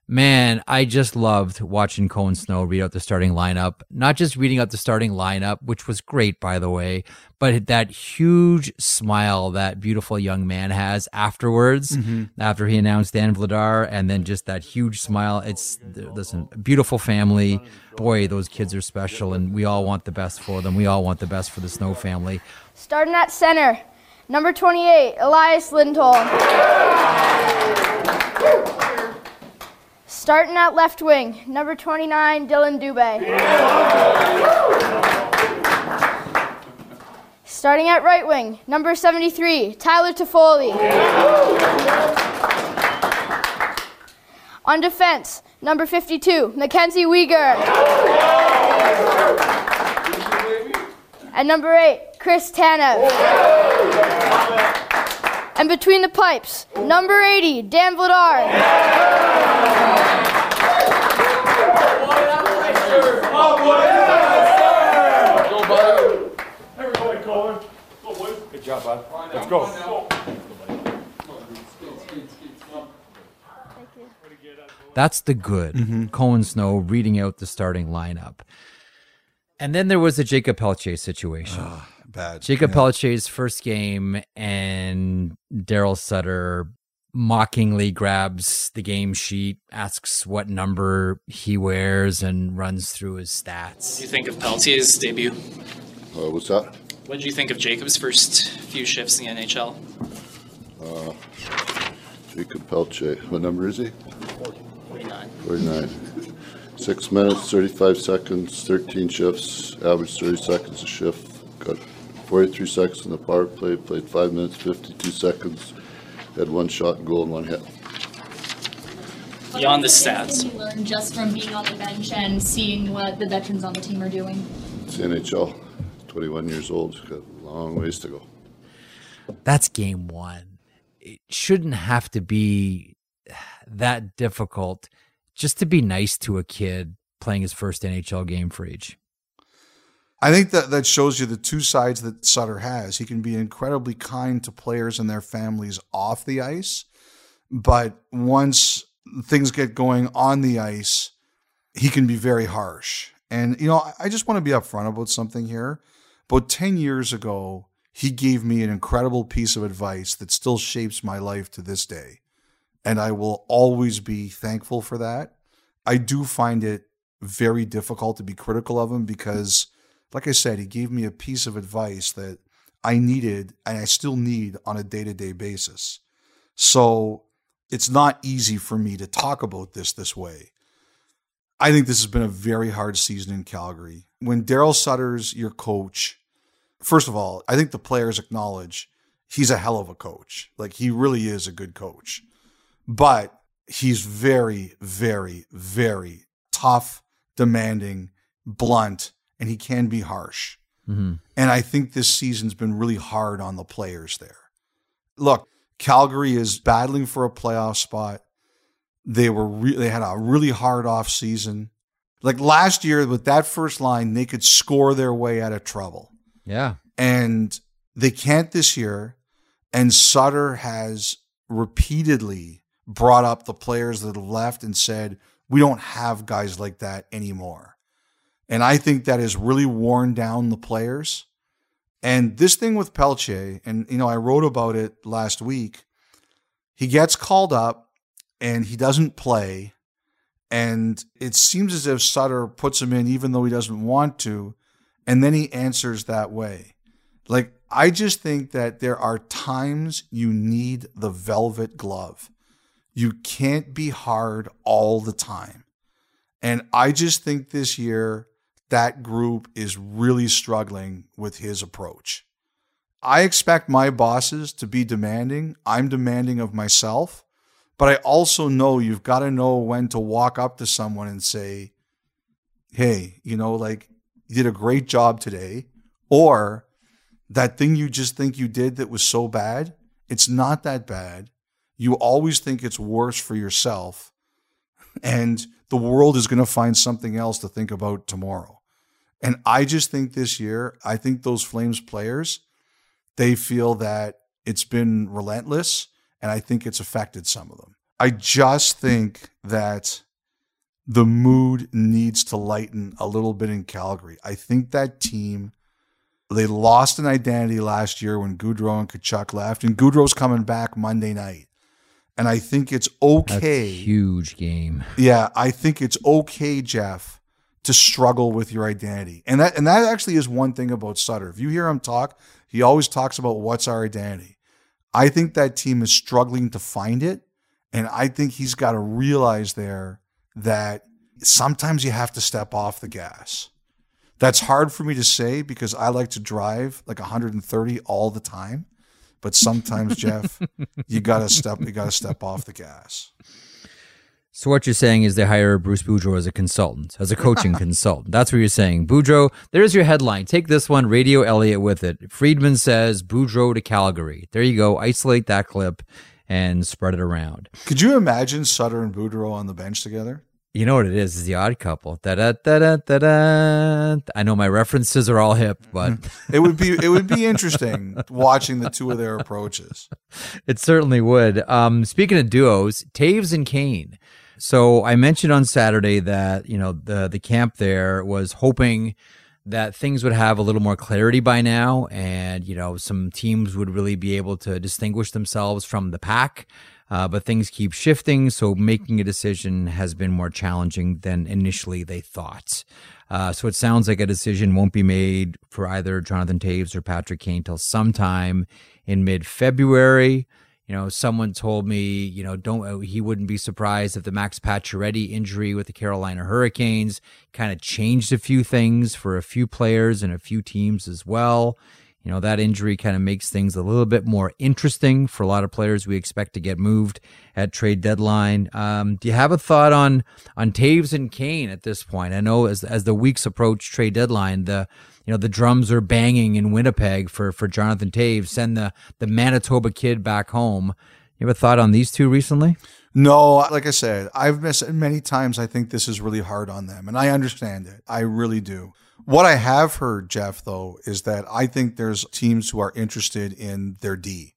Man, I just loved watching Cohen Snow read out the starting lineup. Not just reading out the starting lineup, which was great, by the way, but that huge smile that beautiful young man has afterwards, mm-hmm. after he announced Dan Vladar, and then just that huge smile. It's, listen, beautiful family. Boy, those kids are special, and we all want the best for them. We all want the best for the Snow family. Starting at center, number 28, Elias Lindholm. Starting at left wing, number 29, Dylan Dubé. Starting at right wing, number 73, Tyler Toffoli. On defense, number 52, Mackenzie Weegar. And number 8, Chris Tanev. And between the pipes, number 80, Dan Vladar. Good job, bud. Let's go. That's the good. Mm-hmm. Cohen Snow reading out the starting lineup. And then there was the Jakob Pelletier situation. Bad. Jakob yeah. Pelletier's first game, and Daryl Sutter mockingly grabs the game sheet, asks what number he wears, and runs through his stats. What do you think of Pelletier's debut? Uh, what's that? What did you think of Jakob's first few shifts in the NHL? Uh, Jakob Pelletier. What number is he? 49. 49. Six minutes, 35 seconds, 13 shifts, average 30 seconds a shift. Got 43 seconds in the power play, played 5 minutes, 52 seconds, had one shot and goal and one hit. Beyond the stats. What you learn just from being on the bench and seeing what the veterans on the team are doing? It's the NHL. 21 years old. Got a long ways to go. That's game one. It shouldn't have to be that difficult just to be nice to a kid playing his first NHL game for age. I think that that shows you the two sides that Sutter has. He can be incredibly kind to players and their families off the ice, but once things get going on the ice, he can be very harsh. And you know, I just want to be upfront about something here. But 10 years ago, he gave me an incredible piece of advice that still shapes my life to this day. And I will always be thankful for that. I do find it very difficult to be critical of him because like I said, he gave me a piece of advice that I needed and I still need on a day to day basis. So it's not easy for me to talk about this this way. I think this has been a very hard season in Calgary. When Daryl Sutter's your coach, first of all, I think the players acknowledge he's a hell of a coach. Like he really is a good coach. But he's very, very, very tough, demanding, blunt, and he can be harsh. Mm-hmm. And I think this season's been really hard on the players there. Look, Calgary is battling for a playoff spot. They were re- they had a really hard off season. Like last year with that first line, they could score their way out of trouble. Yeah. And they can't this year. And Sutter has repeatedly brought up the players that have left and said, we don't have guys like that anymore. And I think that has really worn down the players. And this thing with Pelche, and you know, I wrote about it last week. He gets called up and he doesn't play. And it seems as if Sutter puts him in even though he doesn't want to. And then he answers that way. Like, I just think that there are times you need the velvet glove. You can't be hard all the time. And I just think this year that group is really struggling with his approach. I expect my bosses to be demanding. I'm demanding of myself. But I also know you've got to know when to walk up to someone and say, hey, you know, like you did a great job today. Or that thing you just think you did that was so bad, it's not that bad. You always think it's worse for yourself. And the world is going to find something else to think about tomorrow. And I just think this year, I think those Flames players, they feel that it's been relentless. And I think it's affected some of them. I just think that the mood needs to lighten a little bit in Calgary. I think that team they lost an identity last year when Gaudreau and Tkachuk left, and Gaudreau's coming back Monday night. And I think it's okay. huge game. Yeah, I think it's okay, Jeff, to struggle with your identity. And that and that actually is one thing about Sutter. If you hear him talk, he always talks about what's our identity. I think that team is struggling to find it. And I think he's got to realize there that sometimes you have to step off the gas. That's hard for me to say because I like to drive like 130 all the time. But sometimes, Jeff, you gotta step you gotta step off the gas. So what you're saying is they hire Bruce Boudreau as a consultant, as a coaching consultant. That's what you're saying. Boudreau, there's your headline. Take this one, Radio Elliotte with it. Friedman says Boudreau to Calgary. There you go. Isolate that clip and spread it around. Could you imagine Sutter and Boudreau on the bench together? You know what it is? Is the odd couple. Da da da da da da. I know my references are all hip, but it would be it would be interesting watching the two of their approaches. It certainly would. Um, speaking of duos, Toews and Kane. So I mentioned on Saturday that you know the the camp there was hoping that things would have a little more clarity by now, and you know some teams would really be able to distinguish themselves from the pack. Uh, but things keep shifting, so making a decision has been more challenging than initially they thought. Uh, so it sounds like a decision won't be made for either Jonathan Toews or Patrick Kane till sometime in mid February. You know, someone told me, you know, don't uh, he wouldn't be surprised if the Max Pacioretty injury with the Carolina Hurricanes kind of changed a few things for a few players and a few teams as well. You know, that injury kind of makes things a little bit more interesting for a lot of players we expect to get moved at trade deadline. Um, do you have a thought on on Toews and Kane at this point? I know as as the weeks approach trade deadline, the you know the drums are banging in Winnipeg for for Jonathan Toews. Send the the Manitoba kid back home. You have a thought on these two recently? No, like I said, I've missed many times. I think this is really hard on them, and I understand it. I really do. What I have heard, Jeff, though, is that I think there's teams who are interested in their D.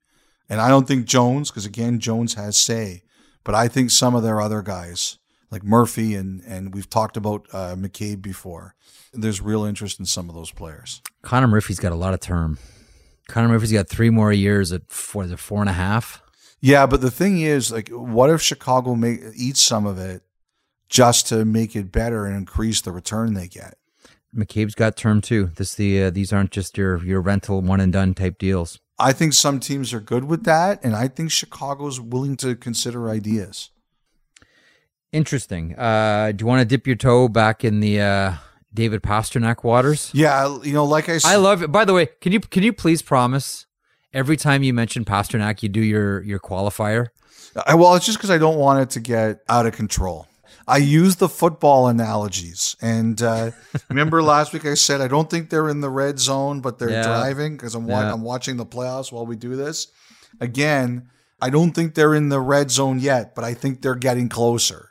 And I don't think Jones, because again, Jones has say, but I think some of their other guys, like Murphy and and we've talked about uh, McCabe before, there's real interest in some of those players. Connor Murphy's got a lot of term. Connor Murphy's got three more years at four, it four and a half? Yeah, but the thing is, like, what if Chicago make eats some of it just to make it better and increase the return they get? McCabe's got term too. This the uh, these aren't just your your rental one and done type deals. I think some teams are good with that, and I think Chicago's willing to consider ideas. Interesting. Uh, do you want to dip your toe back in the uh, David Pastrnak waters? Yeah, you know, like I said, I love it. By the way, can you can you please promise every time you mention Pastrnak, you do your your qualifier. I, well, it's just because I don't want it to get out of control. I use the football analogies. And uh, remember last week I said I don't think they're in the red zone, but they're Yeah. driving because I'm, Yeah. I'm watching the playoffs while we do this. Again, I don't think they're in the red zone yet, but I think they're getting closer.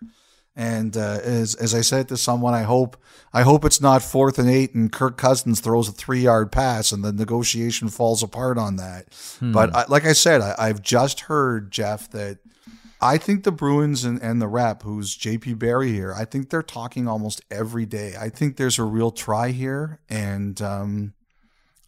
And uh, as as I said to someone, I hope I hope it's not fourth and eight, and Kirk Cousins throws a three yard pass, and the negotiation falls apart on that. Hmm. But I, like I said, I, I've just heard Jeff that I think the Bruins and, and the rep, who's JP Barry here, I think they're talking almost every day. I think there's a real try here, and um,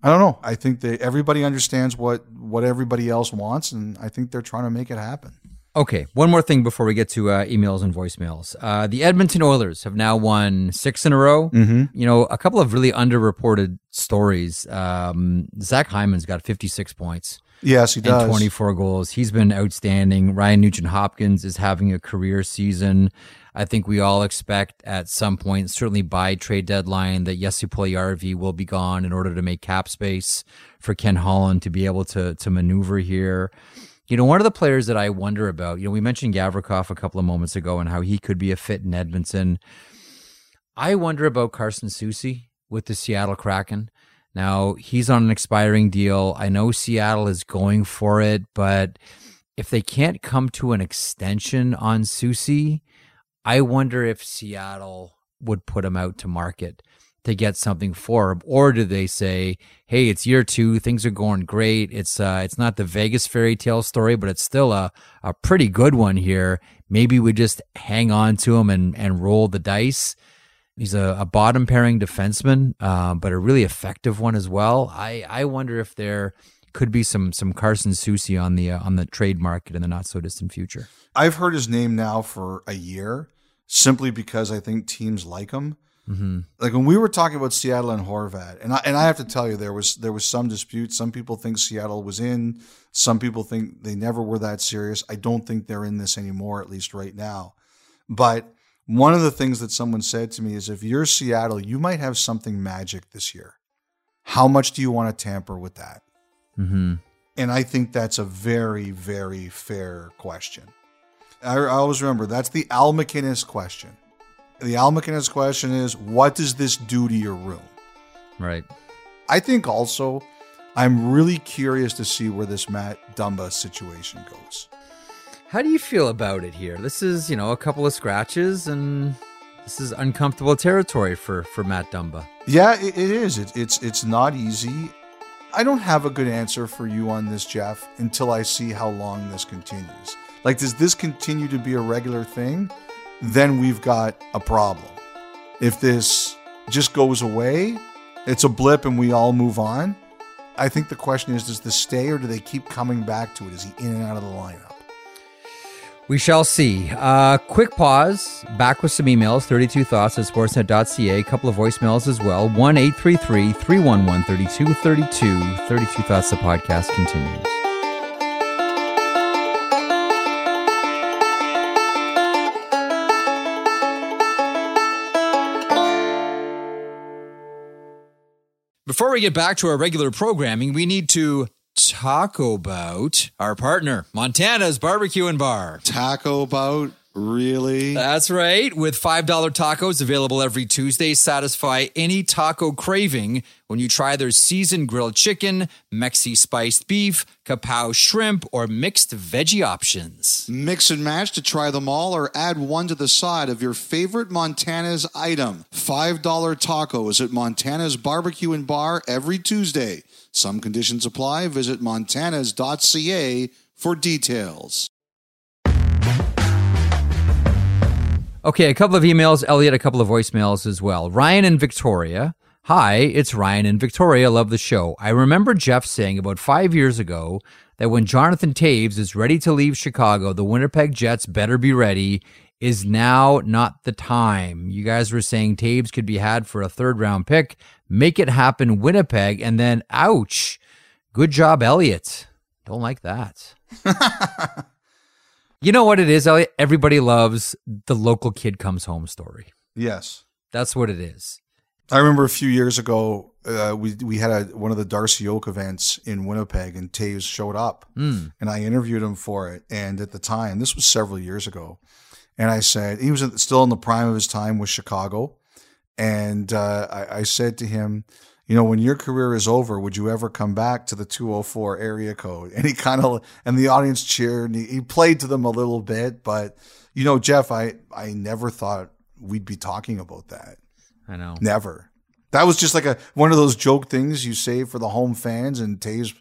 I don't know. I think that everybody understands what what everybody else wants, and I think they're trying to make it happen. Okay, one more thing before we get to uh, emails and voicemails. Uh, the Edmonton Oilers have now won six in a row. Mhm. You know, a couple of really underreported stories. Um, Zach Hyman's got 56 points. Yes, he does. And 24 goals. He's been outstanding. Ryan Nugent Hopkins is having a career season. I think we all expect at some point, certainly by trade deadline, that Jesse Puljujarvi will be gone in order to make cap space for Ken Holland to be able to to maneuver here. You know, one of the players that I wonder about, you know, we mentioned Gavrikov a couple of moments ago and how he could be a fit in Edmonton. I wonder about Carson Soucy with the Seattle Kraken. Now, he's on an expiring deal. I know Seattle is going for it, but if they can't come to an extension on Soucy, I wonder if Seattle would put him out to market to get something for him, or do they say, "Hey, it's year two, things are going great. It's uh, it's not the Vegas fairy tale story, but it's still a a pretty good one here. Maybe we just hang on to him and and roll the dice." He's a, a bottom pairing defenseman, uh, but a really effective one as well. I, I wonder if there could be some some Carson Soucy on the uh, on the trade market in the not so distant future. I've heard his name now for a year, simply because I think teams like him. Mm-hmm. Like when we were talking about Seattle and Horvat, and I and I have to tell you, there was there was some dispute. Some people think Seattle was in. Some people think they never were that serious. I don't think they're in this anymore, at least right now. But one of the things that someone said to me is, if you're Seattle, you might have something magic this year. How much do you want to tamper with that? Mm-hmm. And I think that's a very, very fair question. I, I always remember that's the Al MacInnis question. The Al MacInnis question is, what does this do to your room? Right. I think also, I'm really curious to see where this Matt Dumba situation goes. How do you feel about it here? This is, you know, a couple of scratches and this is uncomfortable territory for for Matt Dumba. Yeah, it, it is. It, it's it's not easy. I don't have a good answer for you on this, Jeff, until I see how long this continues. Like, does this continue to be a regular thing? Then we've got a problem. If this just goes away, it's a blip and we all move on. I think the question is, does this stay or do they keep coming back to it? Is he in and out of the lineup? We shall see. Uh, quick pause. Back with some emails 32 thoughts at sportsnet.ca. A couple of voicemails as well. 1 833 311 3232. 32 Thoughts, the podcast continues. Before we get back to our regular programming, we need to talk about our partner, Montana's Barbecue and Bar. Taco bout? Really? That's right. With $5 tacos available every Tuesday, satisfy any taco craving when you try their seasoned grilled chicken, Mexi spiced beef, kapow shrimp, or mixed veggie options. Mix and match to try them all or add one to the side of your favorite Montana's item. $5 tacos at Montana's Barbecue and Bar every Tuesday. Some conditions apply. Visit montanas.ca for details. Okay, a couple of emails, Elliotte, a couple of voicemails as well. Ryan and Victoria. Hi, it's Ryan and Victoria. Love the show. I remember Jeff saying about five years ago that when Jonathan Toews is ready to leave Chicago, the Winnipeg Jets better be ready. Is now not the time. You guys were saying Toews could be had for a third round pick. Make it happen, Winnipeg. And then, ouch. Good job, Elliotte. Don't like that. You know what it is, Elliotte? Everybody loves the local kid comes home story. Yes. That's what it is. I remember a few years ago, uh, we we had a one of the Darcy Oak events in Winnipeg, and Toews showed up, Mm. and I interviewed him for it. And at the time, this was several years ago, and I said he was still in the prime of his time with Chicago, and uh, I, I said to him, you know, when your career is over, would you ever come back to the 204 area code? And he kind of, and the audience cheered and he, he played to them a little bit. But, you know, Jeff, I, I never thought we'd be talking about that. I know. Never. That was just like a one of those joke things you say for the home fans, and Toews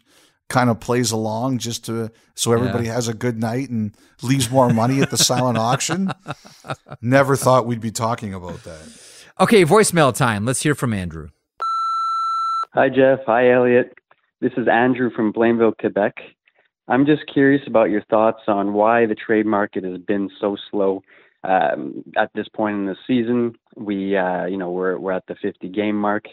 kind of plays along just to so everybody has a good night and leaves more money at the silent auction. Never thought we'd be talking about that. Okay, voicemail time. Let's hear from Andrew. Hi, Jeff. Hi, Elliotte. This is Andrew from Blainville, Quebec. I'm just curious about your thoughts on why the trade market has been so slow um, at this point in the season. We, uh, you know, we're we're at the 50 game mark.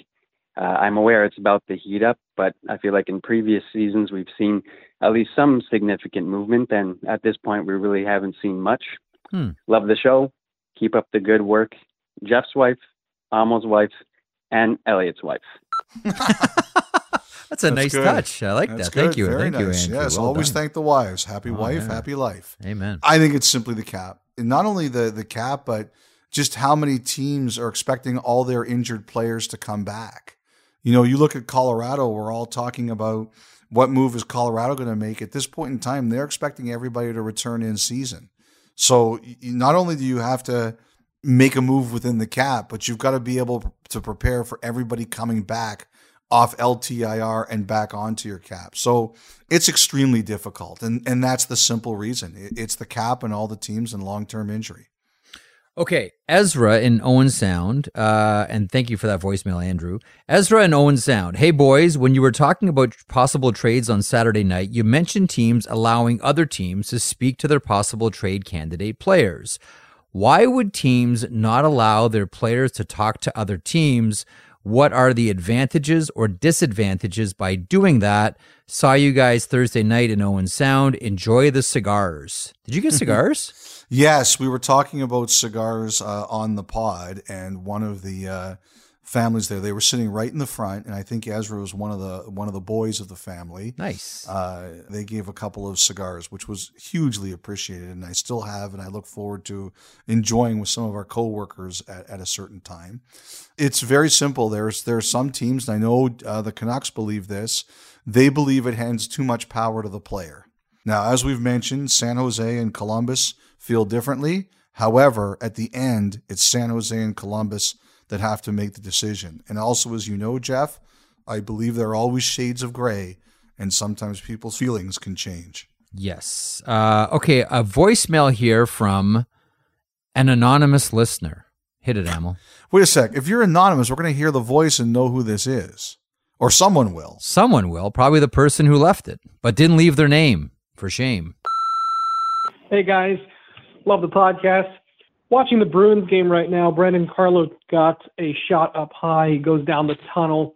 Uh, I'm aware it's about to heat up, but I feel like in previous seasons we've seen at least some significant movement, and at this point we really haven't seen much. Hmm. Love the show. Keep up the good work. Jeff's wife, Amo's wife, and Elliotte's wife. That's a nice good. touch. I like That's that. Thank you. Very Thank you, nice. Andrew. Yes, Well always done. thank the wives. Happy Oh, wife, yeah. happy life. Amen. I think it's simply the cap. And not only the the cap, but just how many teams are expecting all their injured players to come back. You know, you look at Colorado, we're all talking about what move is Colorado going to make. At this point in time, they're expecting everybody to return in season. So not only do you have to make a move within the cap, but you've got to be able to prepare for everybody coming back off LTIR and back onto your cap. So it's extremely difficult. And and that's the simple reason. It's the cap and all the teams and long-term injury. Okay, Ezra in Owen Sound, uh, and thank you for that voicemail, Andrew. Ezra in Owen Sound. Hey, boys, when you were talking about possible trades on Saturday night, you mentioned teams allowing other teams to speak to their possible trade candidate players. Why would teams not allow their players to talk to other teams? What are the advantages or disadvantages by doing that? Saw you guys Thursday night in Owen Sound. Enjoy the cigars. Did you get cigars? Yes, we were talking about cigars uh, on the pod, and one of the uh, families there, they were sitting right in the front, and I think Ezra was one of the one of the boys of the family. Nice. Uh, they gave a couple of cigars, which was hugely appreciated, and I still have, and I look forward to enjoying with some of our coworkers at, at a certain time. It's very simple. There's there are some teams, and I know uh, the Canucks believe this. They believe it hands too much power to the player. Now, as we've mentioned, San Jose and Columbus feel differently. However, at the end, it's San Jose and Columbus that have to make the decision. And also, as you know, Jeff, I believe there are always shades of gray, and sometimes people's feelings can change. Yes. Uh, okay, a voicemail here from an anonymous listener. Hit it, Amel. Wait a sec. If you're anonymous, we're going to hear the voice and know who this is, or someone will. Someone will, probably the person who left it, but didn't leave their name. For shame. Hey guys, love the podcast. Watching the Bruins game right now, Brandon Carlo got a shot up high. He goes down the tunnel.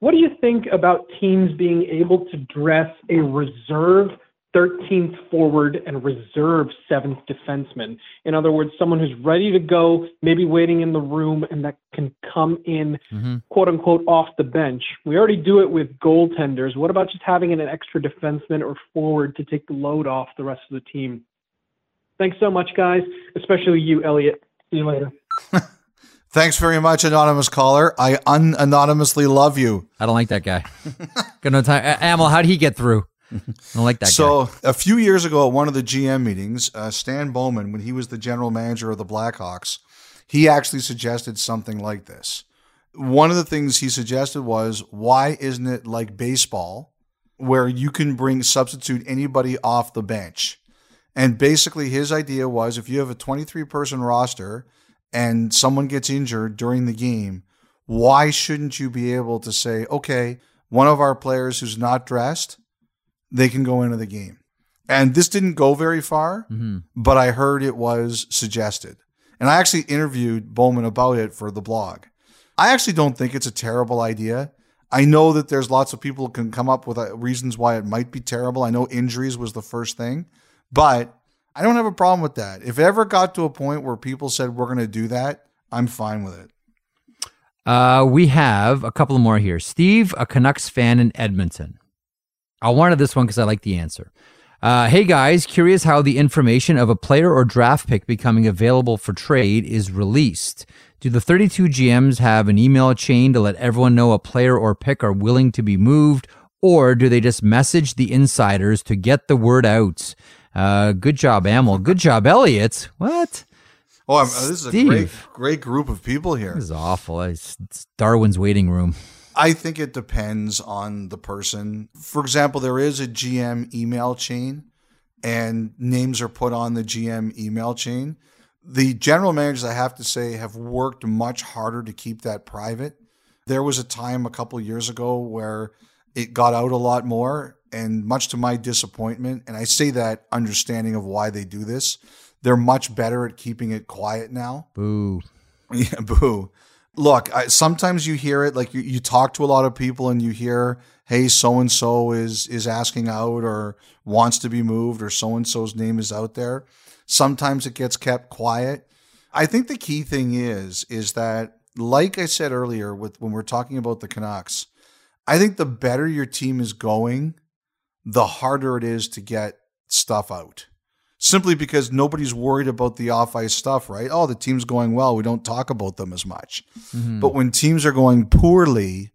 What do you think about teams being able to dress a reserve 13th forward and reserve seventh defenseman? In other words, someone who's ready to go, maybe waiting in the room, and that can come in mm-hmm. quote unquote off the bench. We already do it with goaltenders. What about just having an extra defenseman or forward to take the load off the rest of the team? Thanks so much, guys, especially you, Elliotte. See you later. Thanks very much, anonymous caller. I unanonymously love you. I don't like that guy. Got no time. A- Amel, how'd he get through? I don't like that guy. So a few years ago at one of the GM meetings, uh, Stan Bowman, when he was the general manager of the Blackhawks, he actually suggested something like this. One of the things he suggested was, why isn't it like baseball, where you can bring substitute anybody off the bench? And basically, his idea was if you have a 23 person roster and someone gets injured during the game, why shouldn't you be able to say, okay, one of our players who's not dressed, they can go into the game? And this didn't go very far, Mhm. but I heard it was suggested. And I actually interviewed Bowman about it for the blog. I actually don't think it's a terrible idea. I know that there's lots of people who can come up with uh, reasons why it might be terrible. I know injuries was the first thing, but I don't have a problem with that. If it ever got to a point where people said we're going to do that, I'm fine with it. Uh, we have a couple more here. Steve, a Canucks fan in Edmonton. I wanted this one because I like the answer. Uh, hey guys, curious how the information of a player or draft pick becoming available for trade is released. Do the 32 GMs have an email chain to let everyone know a player or pick are willing to be moved, or do they just message the insiders to get the word out? Uh, good job, Amel. Good job, Elliotte. What? Oh, I'm, this is a great, great group of people here. This is awful. It's, it's Darwin's waiting room. I think it depends on the person. For example, there is a GM email chain, and names are put on the GM email chain. The general managers, I have to say, have worked much harder to keep that private. There was a time a couple years ago where it got out a lot more, and much to my disappointment, and I say that understanding of why they do this, they're much better at keeping it quiet now. Boo. Yeah, boo. Look, I, sometimes you hear it like you, you talk to a lot of people and you hear, "Hey, so and so is is asking out or wants to be moved or so and so's name is out there." Sometimes it gets kept quiet. I think the key thing is is that like I said earlier with when we're talking about the Canucks, I think the better your team is going, the harder it is to get stuff out simply because nobody's worried about the off ice stuff, right? Oh, the team's going well. We don't talk about them as much. Mhm. But when teams are going poorly,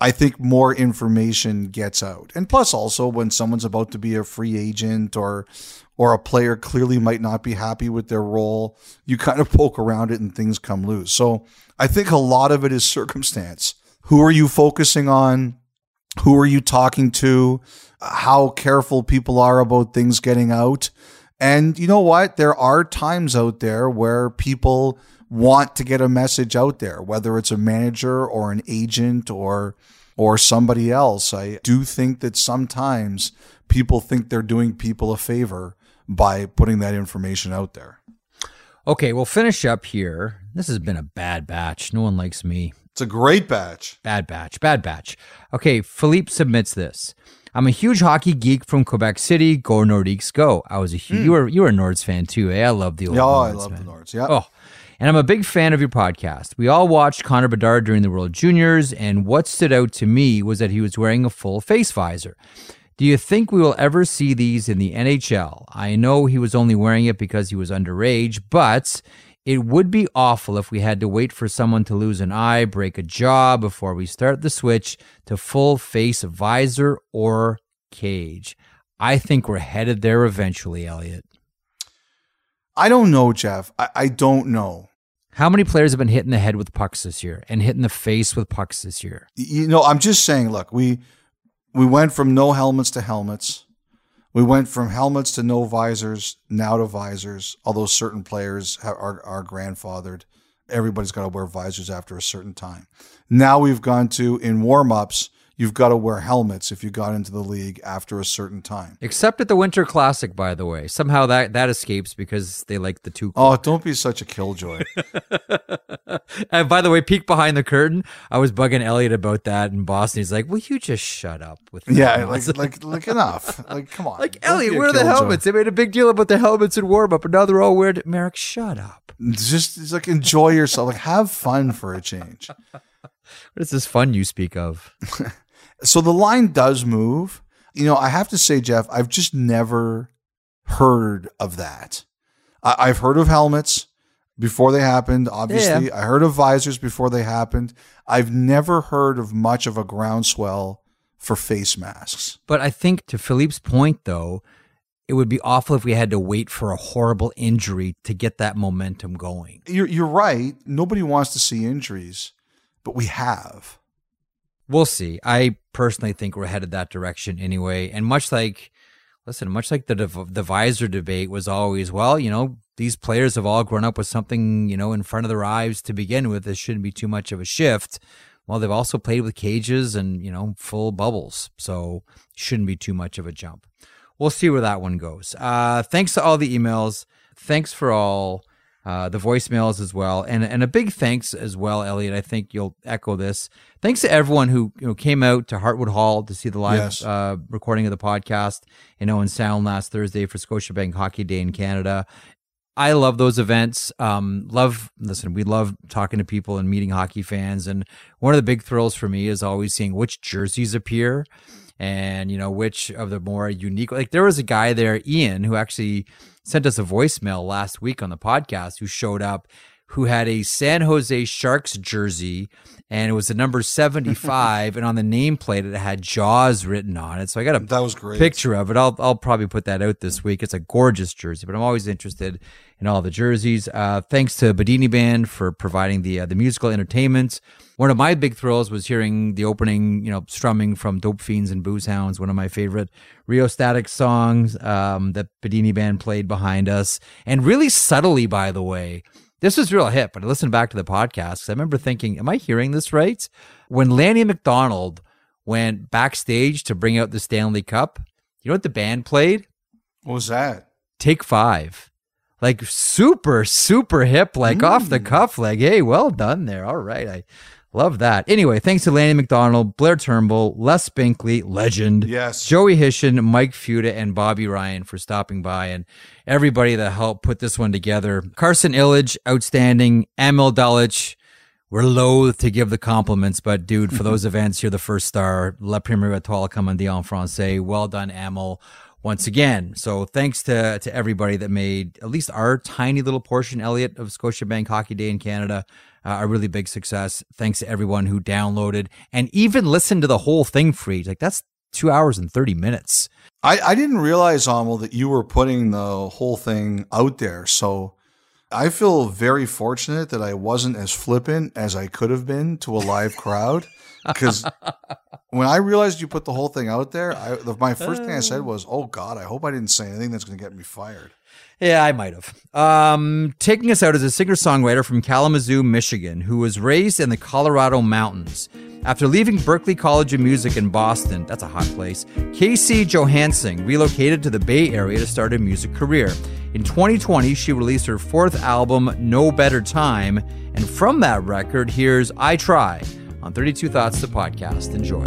I think more information gets out. And plus also when someone's about to be a free agent or or a player clearly might not be happy with their role, you kind of poke around it and things come loose. So I think a lot of it is circumstance. Who are you focusing on? Who are you talking to? How careful people are about things getting out? And you know what? There are times out there where people want to get a message out there, whether it's a manager or an agent or or somebody else. I do think that sometimes people think they're doing people a favor by putting that information out there. Okay, we'll finish up here. This has been a bad batch. No one likes me. It's a great batch. Bad batch. Bad batch. Okay, Philippe submits this. I'm a huge hockey geek from Quebec City. Go Nordiques, go! I was a huge. You were you were a Nords fan too, eh? I love the old. Yeah, I love man. the Nords. Yeah. Oh, and I'm a big fan of your podcast. We all watched Connor Bedard during the World Juniors, and what stood out to me was that he was wearing a full face visor. Do you think we will ever see these in the NHL? I know he was only wearing it because he was underage, but it would be awful if we had to wait for someone to lose an eye, break a jaw before we start the switch to full face visor or cage. I think we're headed there eventually, Elliotte. I don't know, Jeff. I, I don't know. How many players have been hit in the head with pucks this year and hit in the face with pucks this year? you know, I'm just saying, look, we we went from no helmets to helmets. We went from helmets to no visors, now to visors, although certain players are, are grandfathered. Everybody's got to wear visors after a certain time. Now we've gone to, in warm ups, you've got to wear helmets if you got into the league after a certain time. Except at the Winter Classic, by the way. Somehow that, that escapes because they like the two. Oh, don't be such a killjoy. and by the way, peek behind the curtain. I was bugging Elliotte about that in Boston. He's like, "Will you just shut up with that?" yeah, like, like, like enough. Like, come on. Like Elliotte, where are the helmets? They made a big deal about the helmets in warm up, and now they're all it. Marek, shut up. Just, just like enjoy yourself. Like have fun for a change. What is this fun you speak of? So the line does move. You know, I have to say, Jeff, I've just never heard of that. I, I've heard of helmets before they happened. Obviously, I heard of visors before they happened. I've never heard of much of a groundswell for face masks. But I think to Philippe's point, though, it would be awful if we had to wait for a horrible injury to get that momentum going. You're, you're right. Nobody wants to see injuries, but we have. We'll see. I personally think we're headed that direction anyway. And much like, listen, much like the div- the visor debate was always, well, you know, these players have all grown up with something, you know, in front of their eyes to begin with. This shouldn't be too much of a shift. Well, they've also played with cages and, you know, full bubbles. So shouldn't be too much of a jump. We'll see where that one goes. Uh, thanks to all the emails. Thanks for all uh, the voicemails as well, and and a big thanks as well, Elliotte. I think you'll echo this. Thanks to everyone who you know, came out to Hartwood Hall to see the live Yes. uh, recording of the podcast. in Owen Sound last Thursday for Scotiabank Hockey Day in Canada. I love those events. Um, love, listen, we love talking to people and meeting hockey fans. And one of the big thrills for me is always seeing which jerseys appear and, you know, which of the more unique. Like there was a guy there, Ian, who actually sent us a voicemail last week on the podcast who showed up who had a San Jose Sharks jersey and it was the number 75 and on the nameplate it had jaws written on it. So i got a that was great. picture of it. I'll, I'll probably put that out this week. It's a gorgeous jersey but i'm always interested in all the jerseys. Uh, thanks to Bidini band for providing the uh, the musical entertainment one of my big thrills was hearing the opening you know strumming from dope fiends and booze hounds one of my favorite rheostatic songs um, that Bidini band played behind us. And really subtly by the way this was real hip. But I listened back to the podcast. I remember thinking, am I hearing this right? When Lanny McDonald went backstage to bring out the Stanley Cup, you know what the band played? What was that? Take five. Like super, super hip, like mm. off the cuff, like, hey, well done there. All right. I Love that. Anyway, thanks to Lanny McDonald, Blair Turnbull, Les Binkley, legend. Yes. Joey Hishon, Mike Futa, and Bobby Ryan for stopping by and everybody that helped put this one together. Carson Illich, outstanding. Emil Dullich, we're loath to give the compliments, but dude, for those events, you're the first star. La première étoile commandée en français. Well done, Emil once again. So thanks to to everybody that made at least our tiny little portion, Elliotte, of Scotiabank Hockey Day in Canada uh, a really big success. Thanks to everyone who downloaded and even listened to the whole thing free. Like that's two hours and 30 minutes. I, I didn't realize, Amal, that you were putting the whole thing out there. So I feel very fortunate that I wasn't as flippant as I could have been to a live crowd. Because when I realized you put the whole thing out there, I, my first thing I said was, "Oh God, I hope I didn't say anything that's going to get me fired." Yeah, I might have. Um, taking us out is a singer songwriter from Kalamazoo, Michigan, who was raised in the Colorado mountains. After leaving Berklee College of Music in Boston, that's a hot place, Casey Johansson relocated to the Bay Area to start a music career. In 2020, she released her fourth album, No Better Time, and from that record, here's I Try on 32 Thoughts, the podcast. Enjoy.